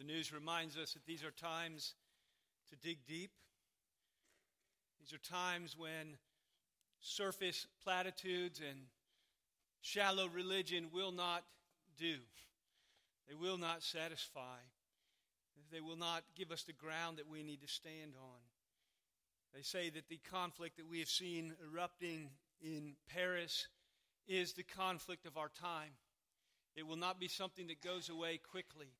the news reminds us that these are times to dig deep. These are times when surface platitudes and shallow religion will not do. They will not satisfy. They will not give us the ground that we need to stand on. They say that the conflict that we have seen erupting in Paris is the conflict of our time. It will not be something that goes away quickly.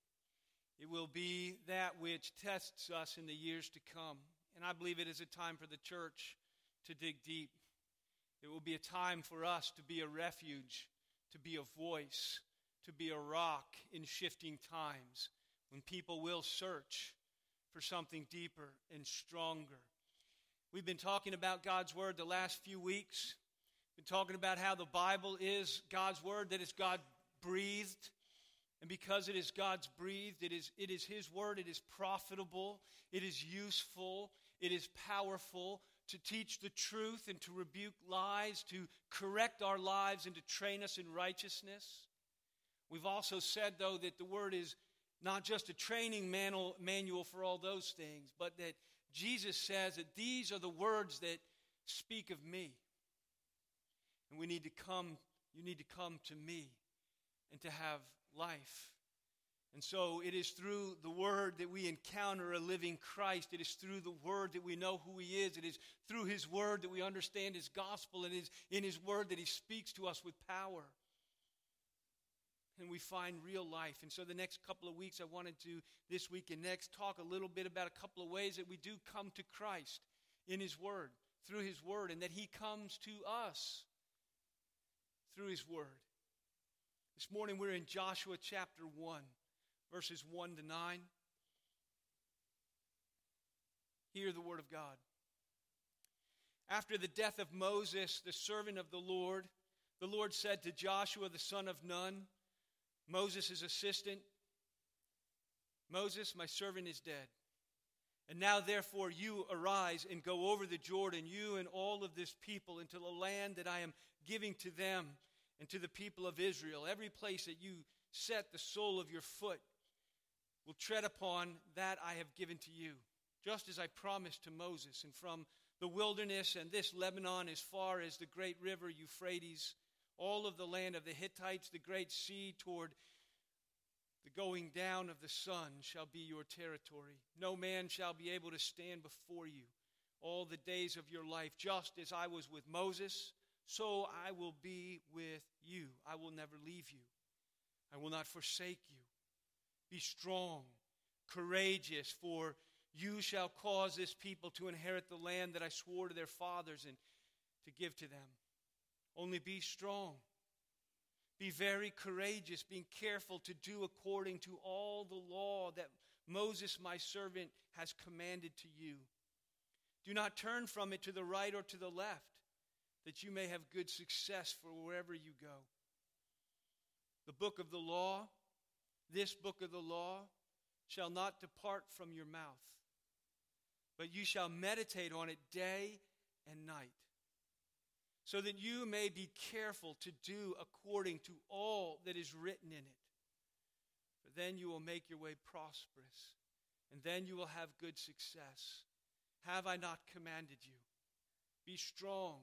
It will be that which tests us in the years to come. And I believe it is a time for the church to dig deep. It will be a time for us to be a refuge, to be a voice, to be a rock in shifting times when people will search for something deeper and stronger. We've been talking about God's Word the last few weeks. Been talking about how the Bible is God's Word, that it's God breathed. And because it is God's breathed, it is, it is His Word, it is profitable, it is useful, it is powerful to teach the truth and to rebuke lies, to correct our lives and to train us in righteousness. We've also said, though, that the Word is not just a training manual for all those things, but that Jesus says that these are the words that speak of me. And we need to come, you need to come to me and to have life. And so it is through the Word that we encounter a living Christ. It is through the Word that we know who He is. It is through His Word that we understand His gospel. And it is in His Word that He speaks to us with power and we find real life. And so, the next couple of weeks, I wanted to, this week and next, talk a little bit about a couple of ways that we do come to Christ in His Word, through His Word, and that He comes to us through His Word. This morning, we're in Joshua chapter 1, verses 1 to 9. Hear the Word of God. After the death of Moses, the servant of the Lord, the Lord said to Joshua, the son of Nun, Moses' assistant, Moses, my servant, is dead. And now, therefore, you arise and go over the Jordan, you and all of this people, into the land that I am giving to them and to the people of Israel. Every place that you set the sole of your foot will tread upon that I have given to you, just as I promised to Moses. And from the wilderness and this Lebanon as far as the great river Euphrates, all of the land of the Hittites, the great sea toward the going down of the sun shall be your territory. No man shall be able to stand before you all the days of your life. Just as I was with Moses, so I will be with you. I will never leave you. I will not forsake you. Be strong, courageous, for you shall cause this people to inherit the land that I swore to their fathers and to give to them. Only be strong. Be very courageous, being careful to do according to all the law that Moses, my servant, has commanded to you. Do not turn from it to the right or to the left, that you may have good success for wherever you go. The book of the law, this book of the law, shall not depart from your mouth, but you shall meditate on it day and night so that you may be careful to do according to all that is written in it. For then you will make your way prosperous, and then you will have good success. Have I not commanded you? Be strong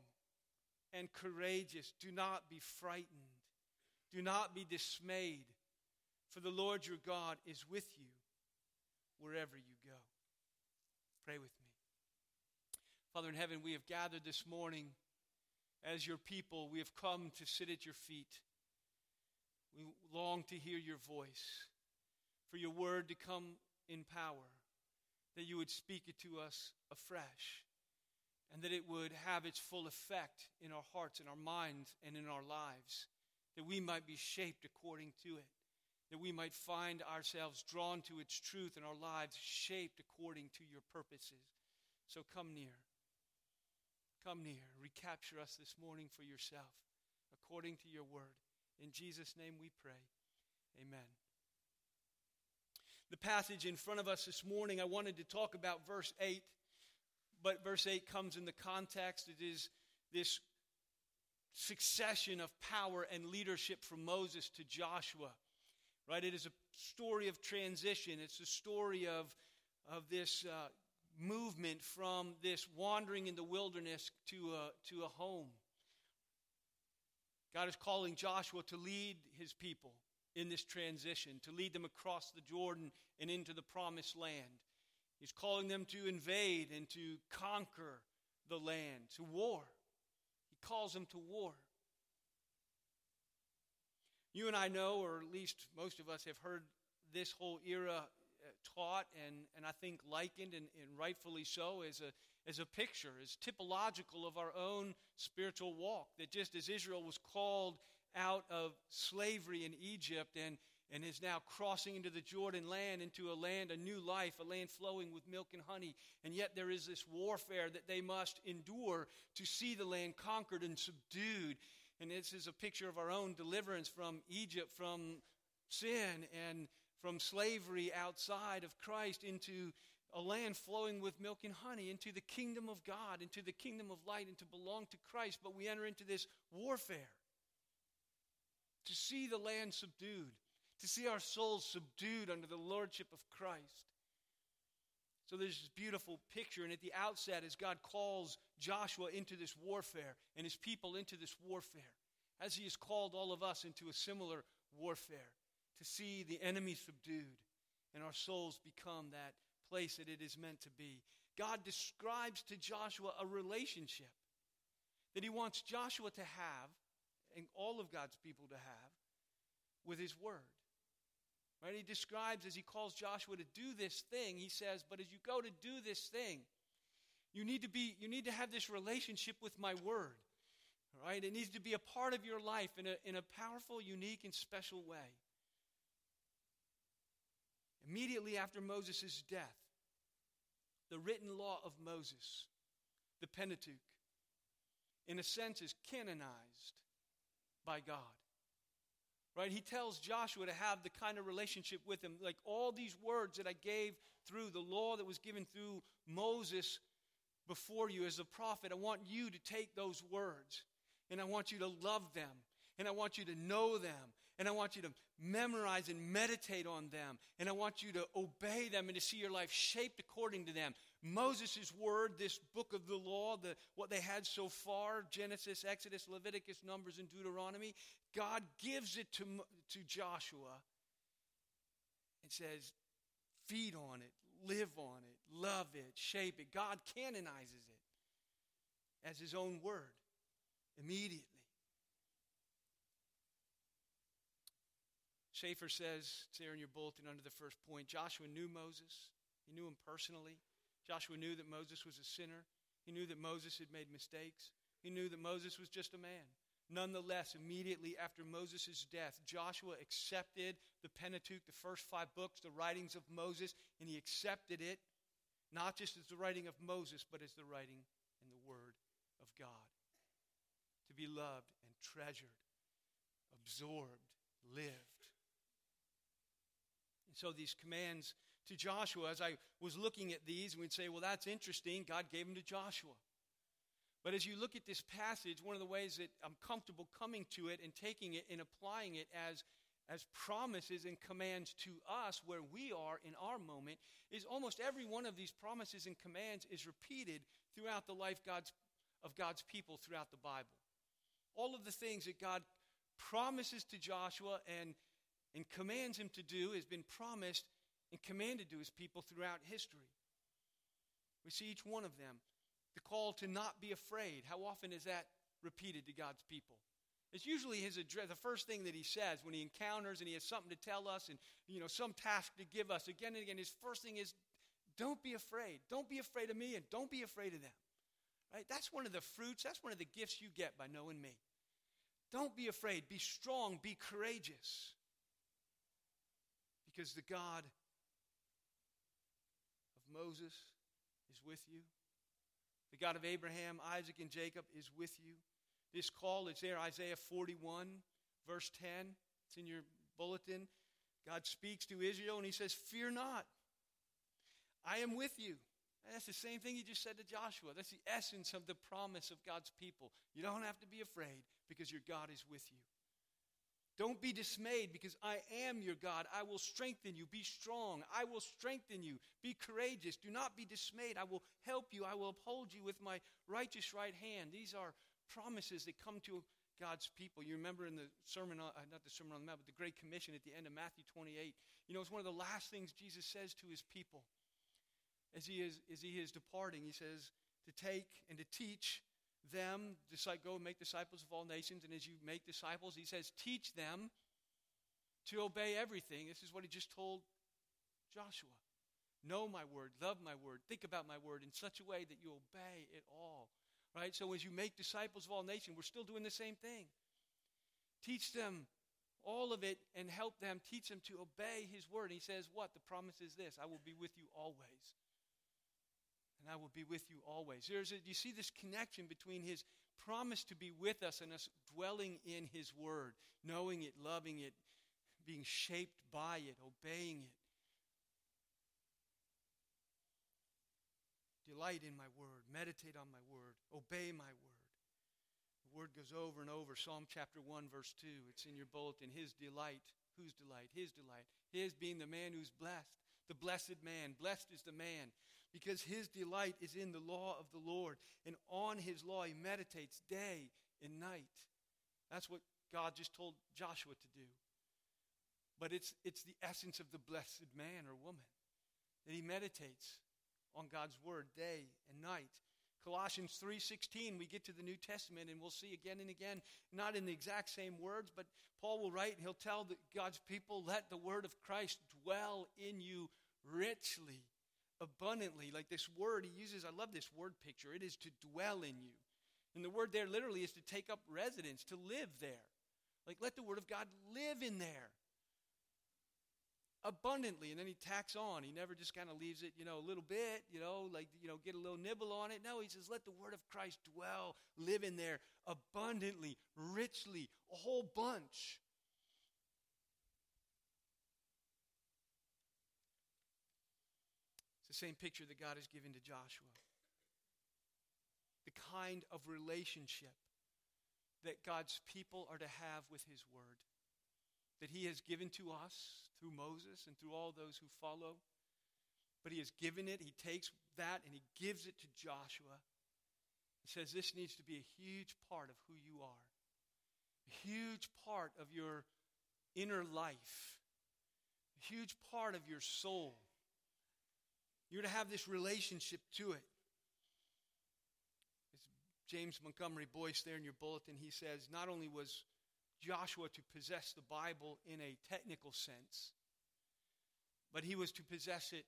and courageous. Do not be frightened. Do not be dismayed, for the Lord your God is with you wherever you go. Pray with me. Father in heaven, we have gathered this morning as your people, we have come to sit at your feet. We long to hear your voice, for your word to come in power, that you would speak it to us afresh, and that it would have its full effect in our hearts, in our minds, and in our lives, that we might be shaped according to it, that we might find ourselves drawn to its truth and our lives shaped according to your purposes. So come near. Come near, recapture us this morning for yourself, according to your word. In Jesus' name we pray. Amen. The passage in front of us this morning, I wanted to talk about verse 8, but verse 8 comes in the context. It is this succession of power and leadership from Moses to Joshua. Right? It is a story of transition. It's a story of, of this uh, movement from this wandering in the wilderness to a, to a home. God is calling Joshua to lead his people in this transition, to lead them across the Jordan and into the promised land. He's calling them to invade and to conquer the land, to war. He calls them to war. You and I know, or at least most of us have heard this whole era uh, taught and, and I think likened, and, and rightfully so, as a, as a picture, as typological of our own spiritual walk. That just as Israel was called out of slavery in Egypt and, and is now crossing into the Jordan land, into a land, a new life, a land flowing with milk and honey. And yet there is this warfare that they must endure to see the land conquered and subdued. And this is a picture of our own deliverance from Egypt, from sin, and from slavery outside of Christ into a land flowing with milk and honey, into the kingdom of God, into the kingdom of light, and to belong to Christ. But we enter into this warfare to see the land subdued, to see our souls subdued under the lordship of Christ. So there's this beautiful picture, and at the outset, as God calls Joshua into this warfare and his people into this warfare, as he has called all of us into a similar warfare, to see the enemy subdued and our souls become that place that it is meant to be. God describes to Joshua a relationship that he wants Joshua to have and all of God's people to have with his word. Right? He describes as he calls Joshua to do this thing, he says, But as you go to do this thing, you need to be you need to have this relationship with my word. Right? It needs to be a part of your life in a, in a powerful, unique, and special way. Immediately after Moses' death, the written law of Moses, the Pentateuch, in a sense is canonized by God. Right? He tells Joshua to have the kind of relationship with him. Like all these words that I gave through the law that was given through Moses before you as a prophet, I want you to take those words and I want you to love them and I want you to know them and I want you to memorize and meditate on them. And I want you to obey them and to see your life shaped according to them. Moses' word, this book of the law, the, what they had so far Genesis, Exodus, Leviticus, Numbers, and Deuteronomy God gives it to, to Joshua and says, feed on it, live on it, love it, shape it. God canonizes it as his own word immediately. Schaeffer says, it's there in your bulletin under the first point Joshua knew Moses, he knew him personally. Joshua knew that Moses was a sinner. He knew that Moses had made mistakes. He knew that Moses was just a man. Nonetheless, immediately after Moses' death, Joshua accepted the Pentateuch, the first five books, the writings of Moses, and he accepted it not just as the writing of Moses, but as the writing and the Word of God. To be loved and treasured, absorbed, lived so these commands to Joshua, as I was looking at these, we'd say, well, that's interesting. God gave them to Joshua. But as you look at this passage, one of the ways that I'm comfortable coming to it and taking it and applying it as, as promises and commands to us where we are in our moment is almost every one of these promises and commands is repeated throughout the life God's, of God's people throughout the Bible. All of the things that God promises to Joshua and and commands him to do has been promised and commanded to his people throughout history. We see each one of them. The call to not be afraid. How often is that repeated to God's people? It's usually his address, the first thing that he says when he encounters and he has something to tell us and you know some task to give us again and again. His first thing is, "Don't be afraid. Don't be afraid of me, and don't be afraid of them." Right? That's one of the fruits. That's one of the gifts you get by knowing me. Don't be afraid. Be strong. Be courageous because the God of Moses is with you. The God of Abraham, Isaac, and Jacob is with you. This call is there, Isaiah 41, verse 10. It's in your bulletin. God speaks to Israel and he says, Fear not. I am with you. And that's the same thing he just said to Joshua. That's the essence of the promise of God's people. You don't have to be afraid because your God is with you. Don't be dismayed because I am your God. I will strengthen you. Be strong. I will strengthen you. Be courageous. Do not be dismayed. I will help you. I will uphold you with my righteous right hand. These are promises that come to God's people. You remember in the sermon, uh, not the Sermon on the Mount, but the Great Commission at the end of Matthew 28. You know, it's one of the last things Jesus says to his people as he is, as he is departing. He says, to take and to teach them, go and make disciples of all nations. And as you make disciples, he says, teach them to obey everything. This is what he just told Joshua. Know my word, love my word, think about my word in such a way that you obey it all. Right? So as you make disciples of all nations, we're still doing the same thing. Teach them all of it and help them, teach them to obey his word. And he says, What? The promise is this I will be with you always. And I will be with you always. There's a, you see this connection between his promise to be with us and us dwelling in his word, knowing it, loving it, being shaped by it, obeying it. Delight in my word, meditate on my word, obey my word. The word goes over and over. Psalm chapter 1, verse 2. It's in your bulletin. His delight. Whose delight? His delight. His being the man who's blessed. The blessed man. Blessed is the man. Because his delight is in the law of the Lord. And on his law he meditates day and night. That's what God just told Joshua to do. But it's, it's the essence of the blessed man or woman that he meditates on God's word day and night. Colossians 3:16 we get to the New Testament and we'll see again and again not in the exact same words but Paul will write and he'll tell God's people let the word of Christ dwell in you richly abundantly like this word he uses I love this word picture it is to dwell in you and the word there literally is to take up residence to live there like let the word of God live in there abundantly. And then he tacks on. He never just kind of leaves it, you know, a little bit, you know, like, you know, get a little nibble on it. No, he says, let the word of Christ dwell, live in there abundantly, richly, a whole bunch. It's the same picture that God has given to Joshua. The kind of relationship that God's people are to have with his word that he has given to us through Moses and through all those who follow. But he has given it, he takes that and he gives it to Joshua. He says this needs to be a huge part of who you are, a huge part of your inner life, a huge part of your soul. You're to have this relationship to it. It's James Montgomery Boice there in your bulletin. He says not only was Joshua to possess the Bible in a technical sense, but he was to possess it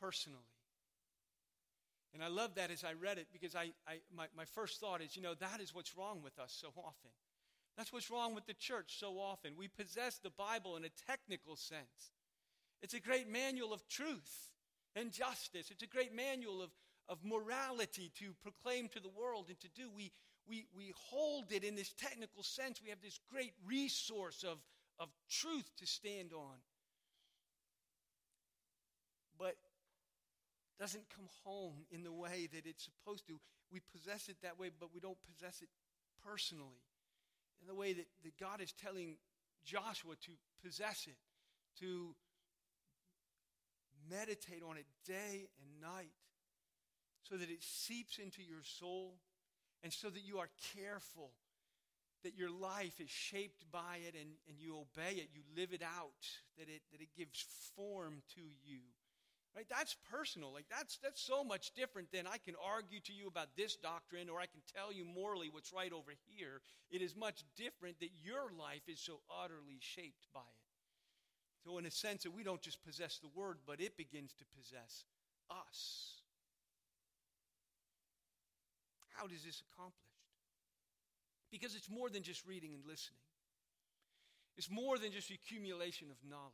personally. And I love that as I read it because I, I, my, my first thought is, you know, that is what's wrong with us so often. That's what's wrong with the church so often. We possess the Bible in a technical sense. It's a great manual of truth and justice. It's a great manual of, of morality to proclaim to the world and to do. We, we, we hold it in this technical sense. We have this great resource of, of truth to stand on. But doesn't come home in the way that it's supposed to. We possess it that way, but we don't possess it personally. In the way that, that God is telling Joshua to possess it, to meditate on it day and night, so that it seeps into your soul and so that you are careful that your life is shaped by it and, and you obey it, you live it out, that it, that it gives form to you. Right? That's personal. Like that's that's so much different than I can argue to you about this doctrine or I can tell you morally what's right over here. It is much different that your life is so utterly shaped by it. So in a sense that we don't just possess the word, but it begins to possess us. How is this accomplished? Because it's more than just reading and listening. It's more than just accumulation of knowledge.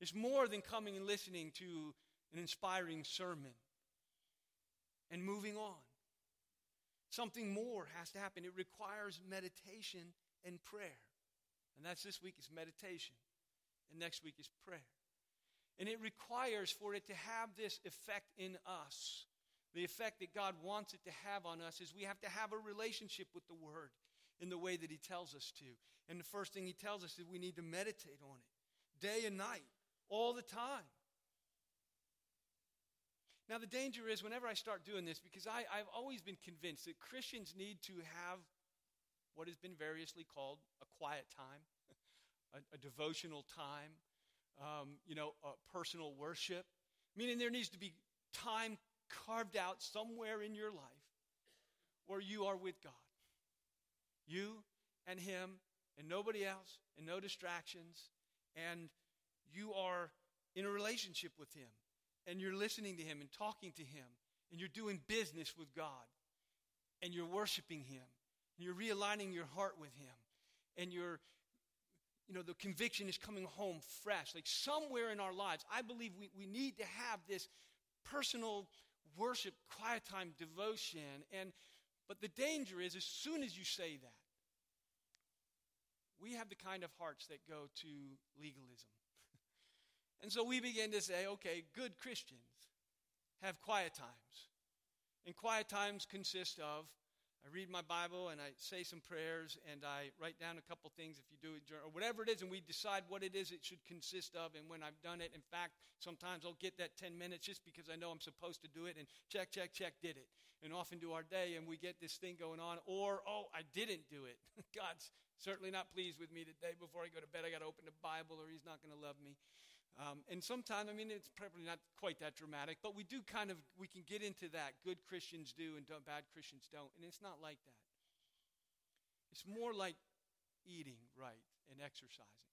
It's more than coming and listening to an inspiring sermon and moving on. Something more has to happen. It requires meditation and prayer. And that's this week is meditation. And next week is prayer. And it requires for it to have this effect in us the effect that God wants it to have on us is we have to have a relationship with the Word. in the way that He tells us to. And the first thing He tells us is we need to meditate on it day and night, all the time. Now, the danger is whenever I start doing this, because I, I've always been convinced that Christians need to have what has been variously called a quiet time, a, a devotional time, um, you know, personal worship. Meaning there needs to be time carved out somewhere in your life where you are with God. You and Him and nobody else and no distractions. And you are in a relationship with Him and you're listening to Him and talking to Him, and you're doing business with God, and you're worshiping Him, and you're realigning your heart with Him, and you're, you know, the conviction is coming home fresh. Like somewhere in our lives, I believe we, we need to have this personal worship, quiet time, devotion. And but the danger is as soon as you say that, we have the kind of hearts that go to legalism. And so we begin to say, okay, good Christians have quiet times. And quiet times consist of I read my Bible and I say some prayers and I write down a couple things if you do it, or whatever it is, and we decide what it is it should consist of. And when I've done it, in fact, sometimes I'll get that 10 minutes just because I know I'm supposed to do it and check, check, check, did it. And often do our day and we get this thing going on, or, oh, I didn't do it. God's certainly not pleased with me today. Before I go to bed, I got to open the Bible or He's not going to love me. Um, and sometimes, I mean, it's probably not quite that dramatic, but we do kind of, we can get into that. Good Christians do and bad Christians don't. And it's not like that. It's more like eating right and exercising.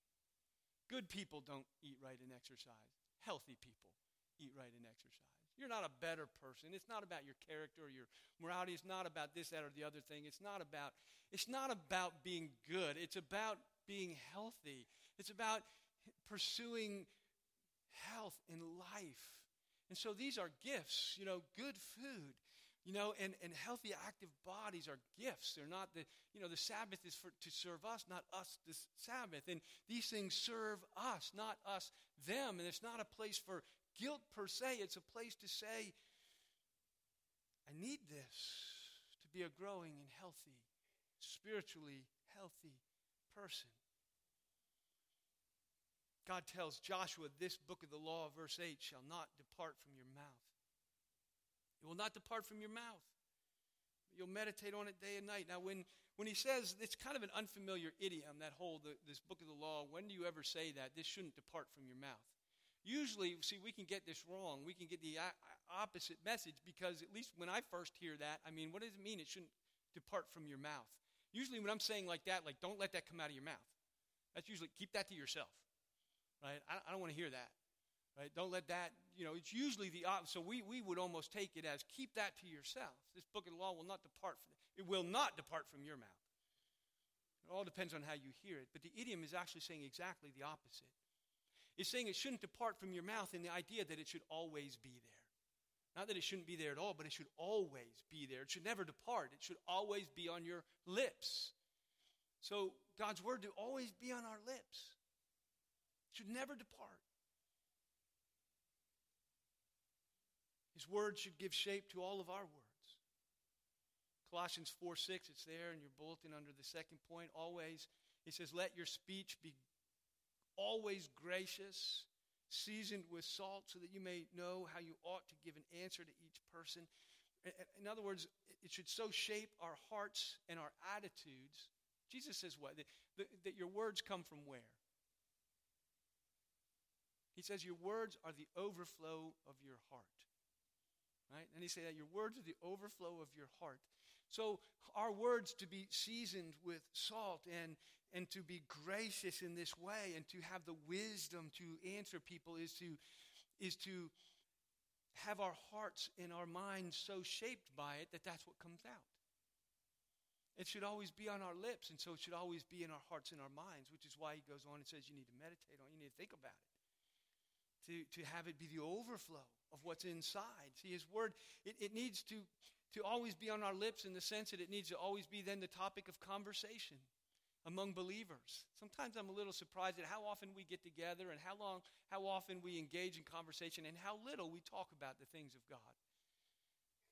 Good people don't eat right and exercise. Healthy people eat right and exercise. You're not a better person. It's not about your character or your morality. It's not about this, that, or the other thing. It's not about, it's not about being good. It's about being healthy. It's about pursuing health and life. And so these are gifts, you know, good food, you know, and, and healthy, active bodies are gifts. They're not the, you know, the Sabbath is for, to serve us, not us the Sabbath. And these things serve us, not us them. And it's not a place for guilt per se, it's a place to say, I need this to be a growing and healthy, spiritually healthy person. God tells Joshua, This book of the law, verse 8, shall not depart from your mouth. It will not depart from your mouth. You'll meditate on it day and night. Now, when, when he says, it's kind of an unfamiliar idiom, that whole, the, this book of the law, when do you ever say that? This shouldn't depart from your mouth. Usually, see, we can get this wrong. We can get the opposite message because, at least when I first hear that, I mean, what does it mean it shouldn't depart from your mouth? Usually, when I'm saying like that, like, don't let that come out of your mouth. That's usually, keep that to yourself right? I, I don't want to hear that, right? Don't let that, you know, it's usually the opposite. So we, we would almost take it as keep that to yourself. This book of the law will not depart from it. It will not depart from your mouth. It all depends on how you hear it. But the idiom is actually saying exactly the opposite. It's saying it shouldn't depart from your mouth in the idea that it should always be there. Not that it shouldn't be there at all, but it should always be there. It should never depart. It should always be on your lips. So God's word to always be on our lips should never depart. His word should give shape to all of our words. Colossians 4 6, it's there in your bulletin under the second point. Always, he says, Let your speech be always gracious, seasoned with salt, so that you may know how you ought to give an answer to each person. In other words, it should so shape our hearts and our attitudes. Jesus says what? That, that your words come from where? He says, Your words are the overflow of your heart. Right? And he said that your words are the overflow of your heart. So our words to be seasoned with salt and, and to be gracious in this way and to have the wisdom to answer people is to, is to have our hearts and our minds so shaped by it that that's what comes out. It should always be on our lips, and so it should always be in our hearts and our minds, which is why he goes on and says you need to meditate on, you need to think about it to, to have it be the overflow of what's inside. See, His Word, it, it needs to, to always be on our lips in the sense that it needs to always be then the topic of conversation among believers. Sometimes I'm a little surprised at how often we get together and how long, how often we engage in conversation and how little we talk about the things of God.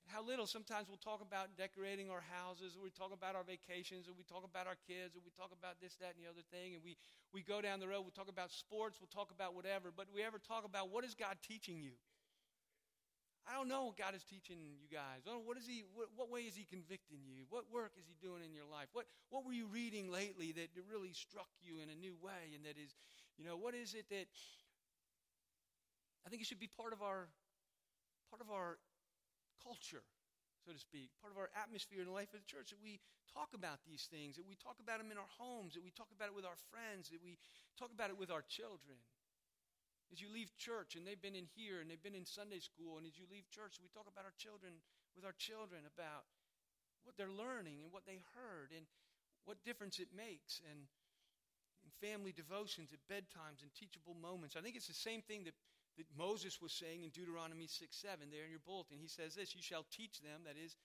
How little sometimes we'll talk about decorating our houses, or we talk about our vacations, or we talk about our kids, or we talk about this, that, and the other thing. And we, we go down the road, we'll talk about sports, we'll talk about whatever, but we ever talk about what is God teaching you? I don't know what God is teaching you guys. what is he? What, what, way is He convicting you? What work is He doing in your life? What What were you reading lately that really struck you in a new way? And that is, you know, what is it that I think it should be part of our part of our culture, so to speak, part of our atmosphere in the life of the church that we talk about these things, that we talk about them in our homes, that we talk about it with our friends, that we talk about it with our children. As you leave church, and they've been in here, and they've been in Sunday school, and as you leave church, we talk about our children with our children about what they're learning and what they heard and what difference it makes and in family devotions at bedtimes and teachable moments. I think it's the same thing that, that Moses was saying in Deuteronomy 6 7 there in your bulletin. He says this You shall teach them, that is,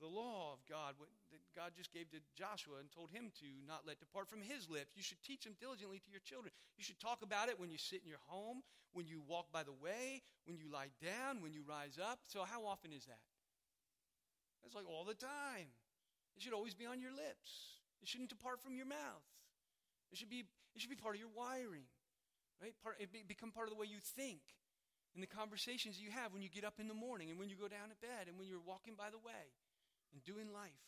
the law of God that God just gave to Joshua and told him to not let depart from his lips. You should teach them diligently to your children. You should talk about it when you sit in your home, when you walk by the way, when you lie down, when you rise up. So, how often is that? It's like all the time. It should always be on your lips. It shouldn't depart from your mouth. It should be, it should be part of your wiring, right? Part, it be, become part of the way you think and the conversations you have when you get up in the morning and when you go down to bed and when you're walking by the way and doing life.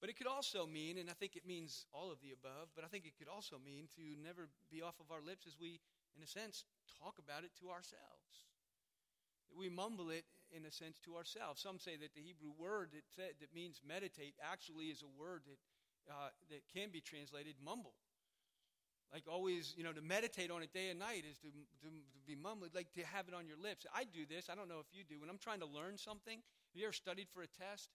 But it could also mean, and I think it means all of the above, but I think it could also mean to never be off of our lips as we, in a sense, talk about it to ourselves. We mumble it, in a sense, to ourselves. Some say that the Hebrew word that, that means meditate actually is a word that, uh, that can be translated mumble. Like always, you know, to meditate on it day and night is to, to, to, be mumbled, like to have it on your lips. I do this. I don't know if you do. When I'm trying to learn something, have you ever studied for a test?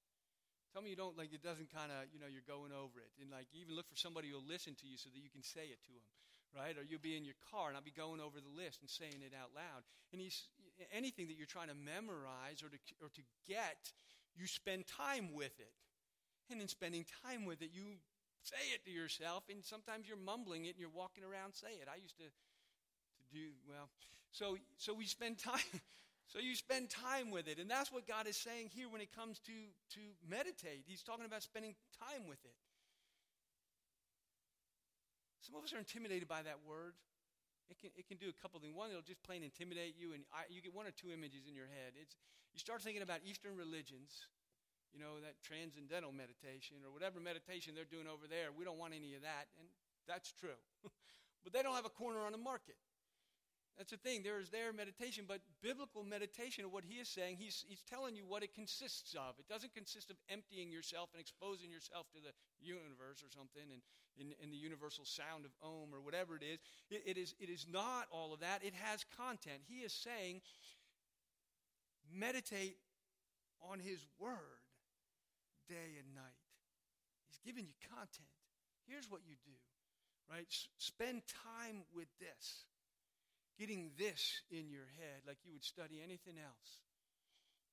Tell me you don't, like, it doesn't kind of, you know, you're going over it. And, like, even look for somebody who'll listen to you so that you can say it to them, right? Or you'll be in your car and I'll be going over the list and saying it out loud. And he's, anything that you're trying to memorize or to, or to get, you spend time with it. And in spending time with it, you say it to yourself, and sometimes you're mumbling it and you're walking around saying it. I used to, to do, well, so, so we spend time. So you spend time with it. And that's what God is saying here when it comes to, to meditate. He's talking about spending time with it. Some of us are intimidated by that word. It can, it can do a couple things. One, it'll just plain intimidate you, and I, you get one or two images in your head. It's, you start thinking about Eastern religions, you know, that transcendental meditation or whatever meditation they're doing over there. We don't want any of that, and that's true. but they don't have a corner on the market. That's the thing. There is their meditation, but biblical meditation, what he is saying, he's, he's telling you what it consists of. It doesn't consist of emptying yourself and exposing yourself to the universe or something and in, the universal sound of Om or whatever it is. It, it is. it is not all of that. It has content. He is saying, meditate on his word day and night. He's giving you content. Here's what you do, right? S- spend time with this, getting this in your head like you would study anything else.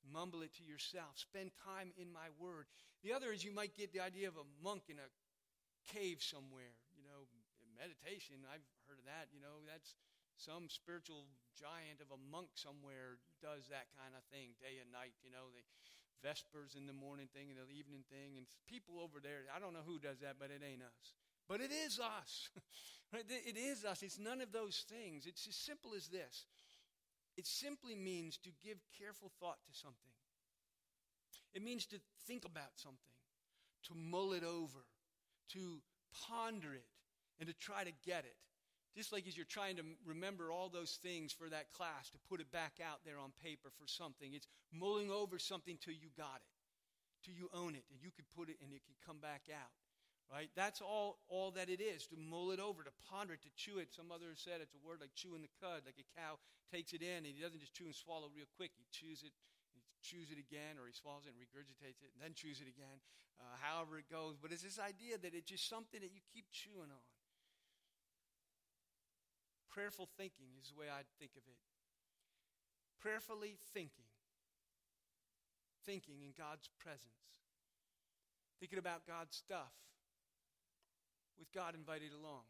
Mumble it to yourself. Spend time in my word. The other is you might get the idea of a monk in a cave somewhere. You know, meditation, I've heard of that. You know, that's some spiritual giant of a monk somewhere does that kind of thing day and night. You know, they Vespers in the morning thing and the evening thing, and people over there. I don't know who does that, but it ain't us. But it is us. it is us. It's none of those things. It's as simple as this it simply means to give careful thought to something, it means to think about something, to mull it over, to ponder it, and to try to get it. Just like as you're trying to remember all those things for that class, to put it back out there on paper for something, it's mulling over something till you got it, till you own it, and you can put it and it can come back out. Right? That's all, all that it is, to mull it over, to ponder it, to chew it. Some others said it's a word like chewing the cud, like a cow takes it in and he doesn't just chew and swallow real quick. He chews it, he chews it again, or he swallows it and regurgitates it, and then chews it again, uh, however it goes. But it's this idea that it's just something that you keep chewing on. Prayerful thinking is the way I'd think of it. Prayerfully thinking. Thinking in God's presence. Thinking about God's stuff with God invited along.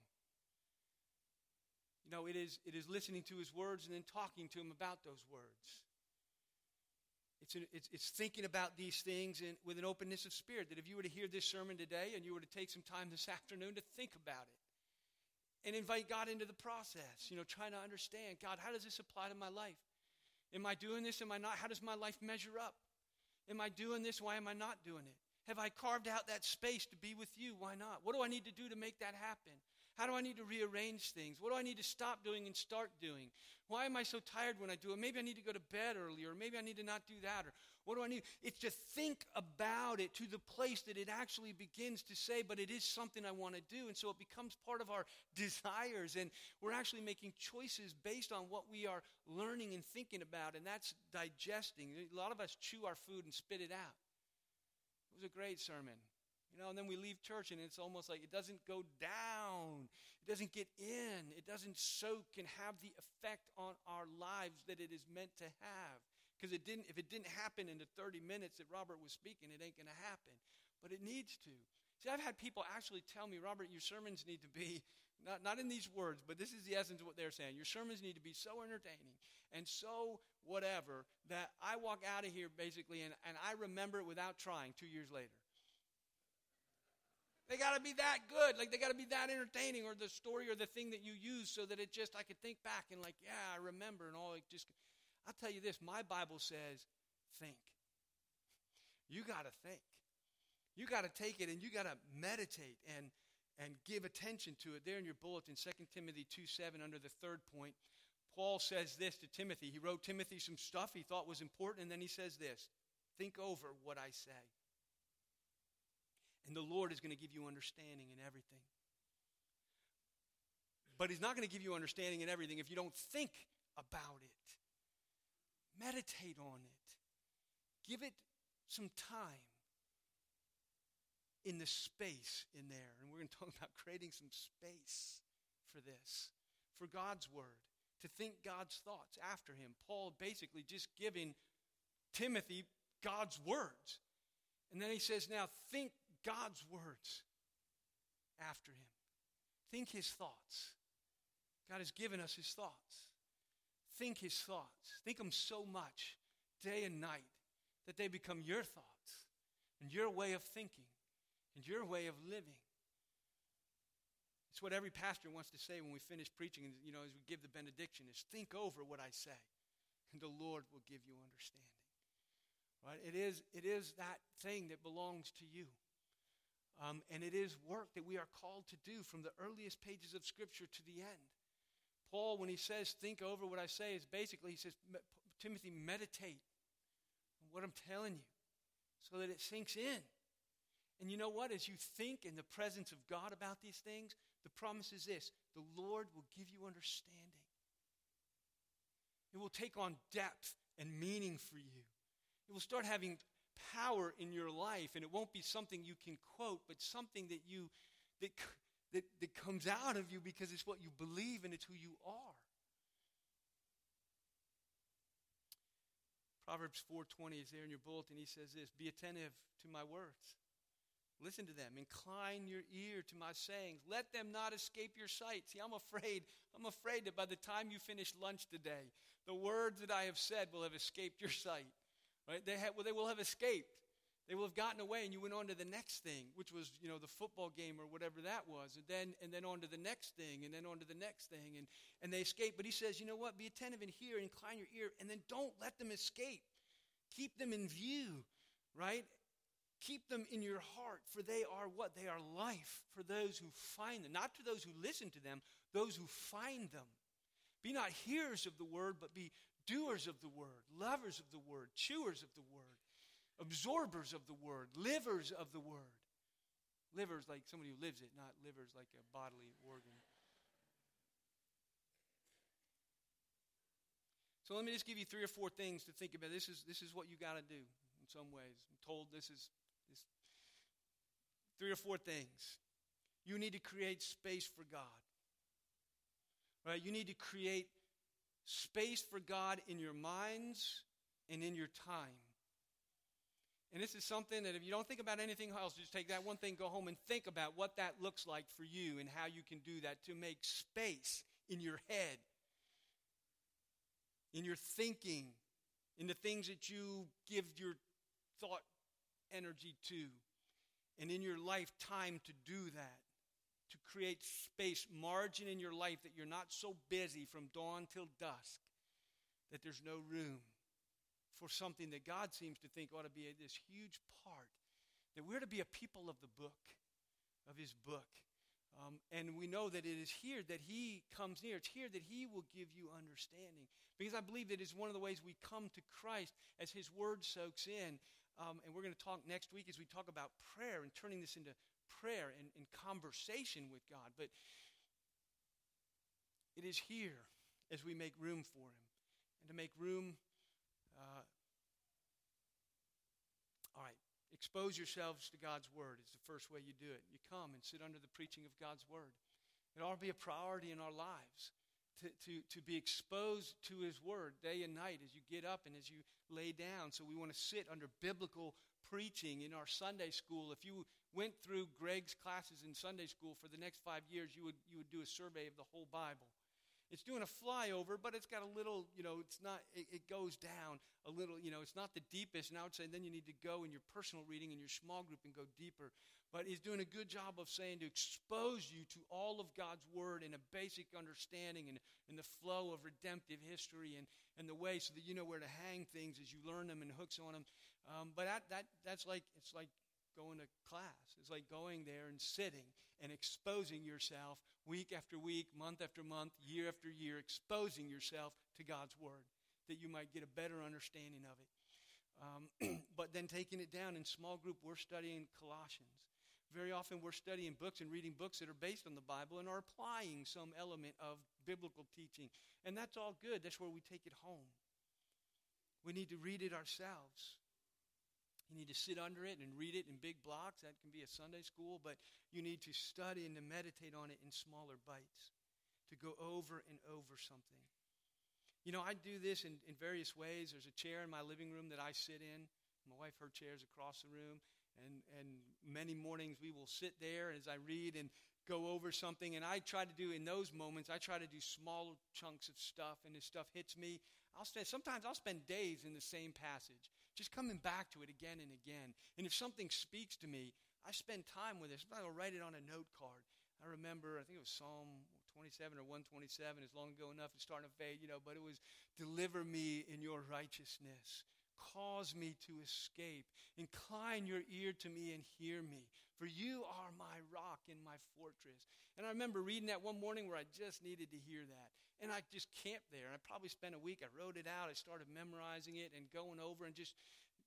You know, it is, it is listening to his words and then talking to him about those words. It's, an, it's, it's, thinking about these things in, with an openness of spirit. That if you were to hear this sermon today and you were to take some time this afternoon to think about it and invite God into the process, you know, trying to understand God, how does this apply to my life? Am I doing this? Am I not? How does my life measure up? Am I doing this? Why am I not doing it? Have I carved out that space to be with you? Why not? What do I need to do to make that happen? How do I need to rearrange things? What do I need to stop doing and start doing? Why am I so tired when I do it? Maybe I need to go to bed earlier, maybe I need to not do that, or what do I need? It's to think about it to the place that it actually begins to say, but it is something I want to do. And so it becomes part of our desires, and we're actually making choices based on what we are learning and thinking about, and that's digesting. A lot of us chew our food and spit it out. It was a great sermon. You know, and then we leave church and it's almost like it doesn't go down. It doesn't get in. It doesn't soak and have the effect on our lives that it is meant to have. Because it didn't if it didn't happen in the 30 minutes that Robert was speaking, it ain't gonna happen. But it needs to. See, I've had people actually tell me, Robert, your sermons need to be not, not in these words, but this is the essence of what they're saying. Your sermons need to be so entertaining and so whatever that I walk out of here basically and, and I remember it without trying two years later. They got to be that good. Like they got to be that entertaining or the story or the thing that you use so that it just, I could think back and like, yeah, I remember and all. It just, I'll tell you this my Bible says, think. You got to think. You got to take it and you got to meditate and, and give attention to it. There in your bulletin, 2 Timothy 2 7, under the third point, Paul says this to Timothy. He wrote Timothy some stuff he thought was important, and then he says this Think over what I say. And the Lord is going to give you understanding in everything. But He's not going to give you understanding in everything if you don't think about it. Meditate on it. Give it some time in the space in there. And we're going to talk about creating some space for this, for God's Word, to think God's thoughts after Him. Paul basically just giving Timothy God's words. And then he says, Now think God's words after him. Think his thoughts. God has given us his thoughts. Think his thoughts. Think them so much, day and night, that they become your thoughts and your way of thinking and your way of living. It's what every pastor wants to say when we finish preaching, and you know, as we give the benediction, is think over what I say, and the Lord will give you understanding. Right? It is, it is that thing that belongs to you. Um, and it is work that we are called to do from the earliest pages of Scripture to the end. Paul, when he says, think over what I say, is basically, he says, Timothy, meditate on what I'm telling you so that it sinks in. And you know what? As you think in the presence of God about these things, the promise is this the Lord will give you understanding. It will take on depth and meaning for you. It will start having power in your life, and it won't be something you can quote, but something that you that that, that comes out of you because it's what you believe and it's who you are. Proverbs 4:20 is there in your bulletin. He says this, "Be attentive to my words. Listen to them. Incline your ear to my sayings. Let them not escape your sight." See, I'm afraid, I'm afraid that by the time you finish lunch today, the words that I have said will have escaped your sight. Right? They, have, well, they will have escaped. They will have gotten away, and you went on to the next thing, which was, you know, the football game or whatever that was, and then and then on to the next thing, and then on to the next thing, and and they escaped. But he says, you know what? Be attentive and hear, incline your ear, and then don't let them escape. Keep them in view, right? Keep them in your heart, for they are what? They are life for those who find them. Not to those who listen to them, those who find them. Be not hearers of the word, but be doers of the word, lovers of the word, chewers of the word, absorbers of the word, livers of the word. Livers like somebody who lives it, not livers like a bodily organ. So let me just give you three or four things to think about. This is, this is what you got to do in some ways. I'm told this is this three or four things. You need to create space for God. Right? You need to create space for God in your minds and in your time. And this is something that if you don't think about anything else, just take that one thing, go home and think about what that looks like for you and how you can do that to make space in your head, in your thinking, in the things that you give your thought energy to, and in your life, time to do that. To create space, margin in your life that you're not so busy from dawn till dusk that there's no room for something that God seems to think ought to be this huge part. That we're to be a people of the book, of His book. Um, and we know that it is here that He comes near. It's here that He will give you understanding. Because I believe that it's one of the ways we come to Christ as His Word soaks in. Um, and we're going to talk next week as we talk about prayer and turning this into prayer and, and conversation with God. But it is here as we make room for Him. And to make room, uh, all right, expose yourselves to God's Word is the first way you do it. You come and sit under the preaching of God's Word. It ought to be a priority in our lives to, to, to be exposed to His Word day and night as you get up and as you lay down. So we want to sit under biblical preaching in our Sunday school. If you went through Greg's classes in Sunday school for the next five years, you would, you would do a survey of the whole Bible. It's doing a flyover, but it's got a little, you know, it's not, it, it, goes down a little, you know, it's not the deepest. And I would say then you need to go in your personal reading in your small group and go deeper. But he's doing a good job of saying to expose you to all of God's word in a basic understanding and, and the flow of redemptive history and, and the way so that you know where to hang things as you learn them and hooks on them. Um, but that, that, that's like, it's like going to class. It's like going there and sitting and exposing yourself week after week, month after month, year after year, exposing yourself to God's Word that you might get a better understanding of it. Um, but then taking it down in small group, we're studying Colossians. Very often we're studying books and reading books that are based on the Bible and are applying some element of biblical teaching. And that's all good. That's where we take it home. We need to read it ourselves. You need to sit under it and read it in big blocks. That can be a Sunday school, but you need to study and to meditate on it in smaller bites, to go over and over something. You know, I do this in, in various ways. There's a chair in my living room that I sit in. My wife, her chair is across the room. And, and many mornings we will sit there as I read and go over something. And I try to do in those moments, I try to do small chunks of stuff. And as stuff hits me, I'll spend, sometimes I'll spend days in the same passage just coming back to it again and again. And if something speaks to me, I spend time with it. I'll write it on a note card. I remember, I think it was Psalm 27 or 127. It's long ago enough, it's starting to fade, you know, but it was, Deliver me in your righteousness. Cause me to escape. Incline your ear to me and hear me. For you are my rock and my fortress. And I remember reading that one morning where I just needed to hear that. And I just camped there. And I probably spent a week. I wrote it out. I started memorizing it and going over and just,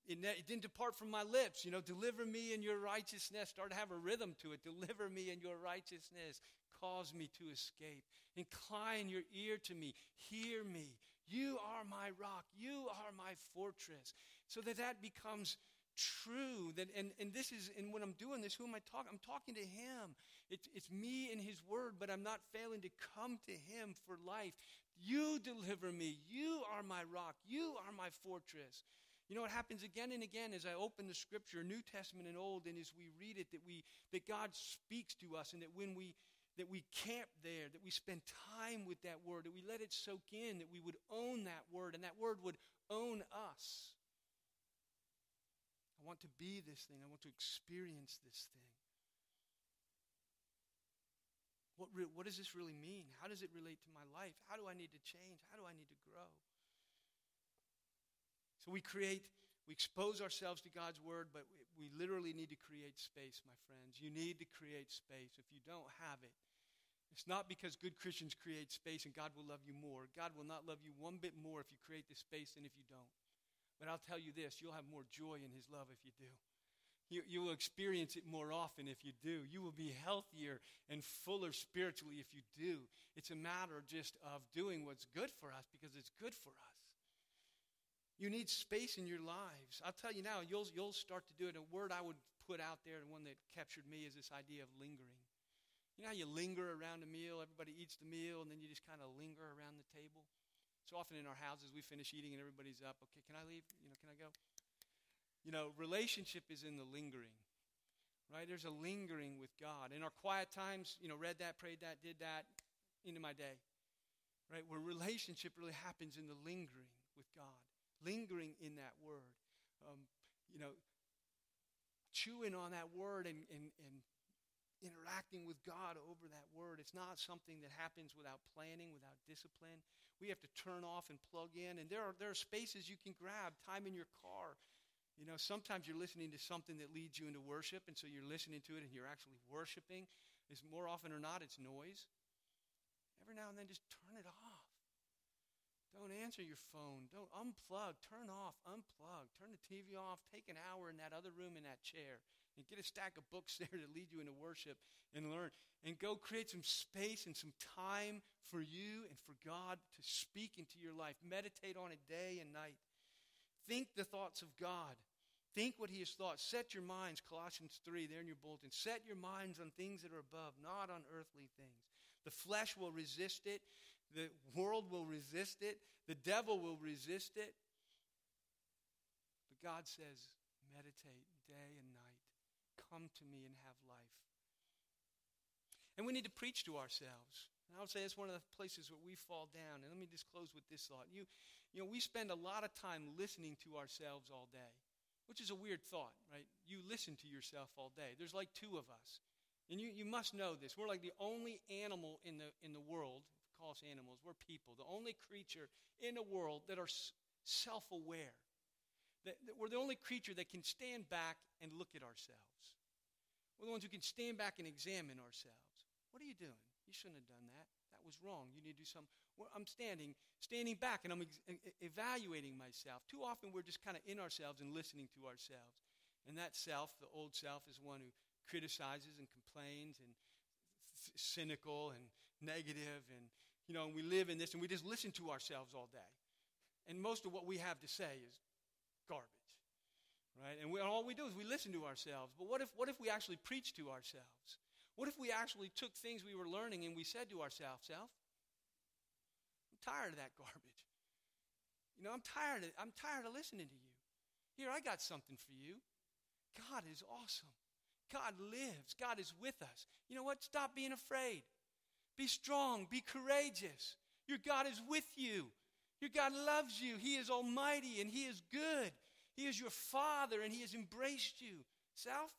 it, it didn't depart from my lips. You know, deliver me in your righteousness. Start to have a rhythm to it. Deliver me in your righteousness. Cause me to escape. Incline your ear to me. Hear me. You are my rock. You are my fortress. So that that becomes true that and, and this is and when i'm doing this who am i talking i'm talking to him. It's, it's me and his word but i'm not failing to come to him for life. You deliver me. You are my rock. You are my fortress. You know what happens again and again as i open the scripture new testament and old and as we read it that we that god speaks to us and that when we that we camp there that we spend time with that word that we let it soak in that we would own that word and that word would own us I want to be this thing. I want to experience this thing. What, re- what does this really mean? How does it relate to my life? How do I need to change? How do I need to grow? So we create, we expose ourselves to God's word, but we, we literally need to create space, my friends. You need to create space. If you don't have it, it's not because good Christians create space and God will love you more. God will not love you one bit more if you create the space than if you don't. But I'll tell you this you'll have more joy in His love if you do. You, you will experience it more often if you do. You will be healthier and fuller spiritually if you do. It's a matter just of doing what's good for us because it's good for us. You need space in your lives. I'll tell you now, you'll, you'll start to do it. A word I would put out there, and one that captured me, is this idea of lingering. You know how you linger around a meal, everybody eats the meal, and then you just kind of linger around the table? So often in our houses, we finish eating and everybody's up. Okay, can I leave? You know, can I go? You know, relationship is in the lingering, right? There's a lingering with God. In our quiet times, you know, read that, prayed that, did that into my day. right? Where relationship really happens in the lingering with God, lingering in that word. Um, you know, chewing on that word and, and, and interacting with God over that word. It's not something that happens without planning, without discipline. We have to turn off and plug in. And there are, there are spaces you can grab, time in your car. You know, sometimes you're listening to something that leads you into worship, and so you're listening to it and you're actually worshiping. Is more often or not, it's noise. Every now and then, just turn it off. Don't answer your phone. Don't unplug. Turn off. Unplug. Turn the TV off. Take an hour in that other room in that chair and get a stack of books there to lead you into worship and learn. And go create some space and some time for you and for God to speak into your life. Meditate on it day and night. Think the thoughts of God. Think what He has thought. Set your minds, Colossians 3, there in your bulletin. Set your minds on things that are above, not on earthly things. The flesh will resist it. The world will resist it. The devil will resist it. But God says, meditate day and night. Come to me and have life. And we need to preach to ourselves. And I would say it's one of the places where we fall down. And let me just close with this thought. You, you know, we spend a lot of time listening to ourselves all day, which is a weird thought, right? You listen to yourself all day. There's like two of us. And you, you must know this. We're like the only animal in the, in the world call us animals, we're people, the only creature in the world that are self aware. That, that we're the only creature that can stand back and look at ourselves. We're the ones who can stand back and examine ourselves. What are you doing? You shouldn't have done that. That was wrong. You need to do something. Well, I'm standing, standing back, and I'm ex- evaluating myself. Too often, we're just kind of in ourselves and listening to ourselves. And that self, the old self, is one who criticizes and complains and cynical and negative and you know, and we live in this and we just listen to ourselves all day. And most of what we have to say is garbage. Right? And we, all we do is we listen to ourselves. But what if, what if we actually preach to ourselves? What if we actually took things we were learning and we said to ourselves, Self, I'm tired of that garbage. You know, I'm tired of, I'm tired of listening to you. Here, I got something for you. God is awesome. God lives. God is with us. You know what? Stop being afraid. Be strong. Be courageous. Your God is with you. Your God loves you. He is almighty and He is good. He is your Father and He has embraced you. Self,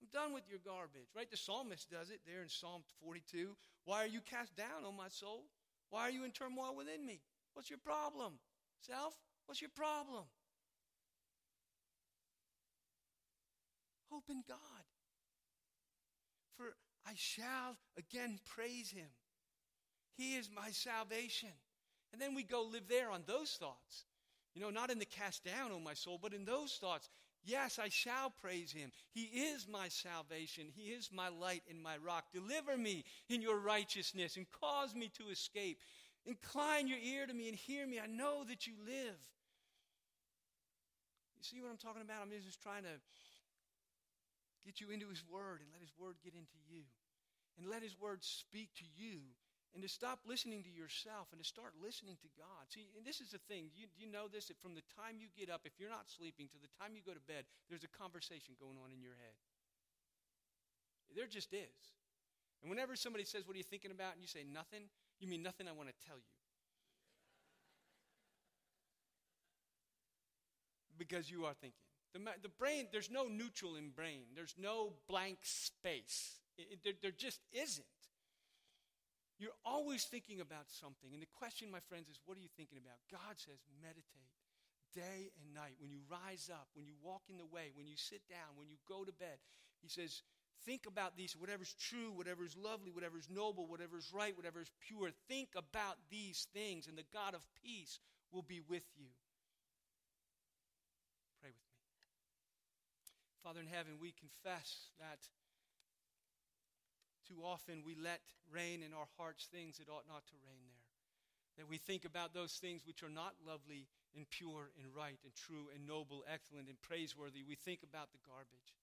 I'm done with your garbage. Right? The psalmist does it there in Psalm 42. Why are you cast down, O my soul? Why are you in turmoil within me? What's your problem? Self, what's your problem? Hope in God. I shall again praise him. He is my salvation. And then we go live there on those thoughts. You know, not in the cast down, oh my soul, but in those thoughts. Yes, I shall praise him. He is my salvation. He is my light and my rock. Deliver me in your righteousness and cause me to escape. Incline your ear to me and hear me. I know that you live. You see what I'm talking about? I'm just trying to get you into His Word and let His Word get into you. And let His Word speak to you. And to stop listening to yourself and to start listening to God. See, and this is the thing. You, you know this? That from the time you get up, if you're not sleeping, to the time you go to bed, there's a conversation going on in your head. There just is. And whenever somebody says, What are you thinking about? and you say, Nothing, you mean nothing I want to tell you. because you are thinking. The, the brain, there's no neutral in brain. There's no blank space. It, it, there, there just isn't. You're always thinking about something. And the question, my friends, is what are you thinking about? God says, meditate day and night. When you rise up, when you walk in the way, when you sit down, when you go to bed, He says, think about these, whatever's true, whatever's lovely, whatever's noble, whatever's right, whatever's pure. Think about these things, and the God of peace will be with you. Father in heaven, we confess that too often we let reign in our hearts things that ought not to reign there. That we think about those things which are not lovely and pure and right and true and noble, excellent and praiseworthy. We think about the garbage.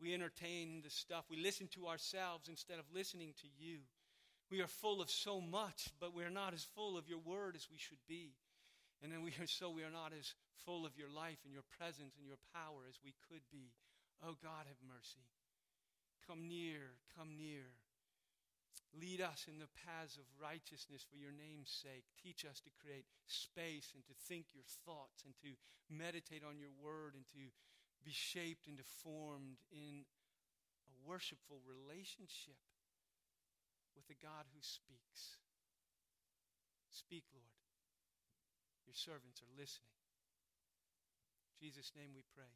We entertain the stuff. We listen to ourselves instead of listening to you. We are full of so much, but we're not as full of your word as we should be. And then we are so we are not as full of your life and your presence and your power as we could be. Oh God, have mercy. Come near, come near. Lead us in the paths of righteousness for your name's sake. Teach us to create space and to think your thoughts and to meditate on your word and to be shaped and to formed in a worshipful relationship with the God who speaks. Speak, Lord. Your servants are listening. In Jesus' name we pray.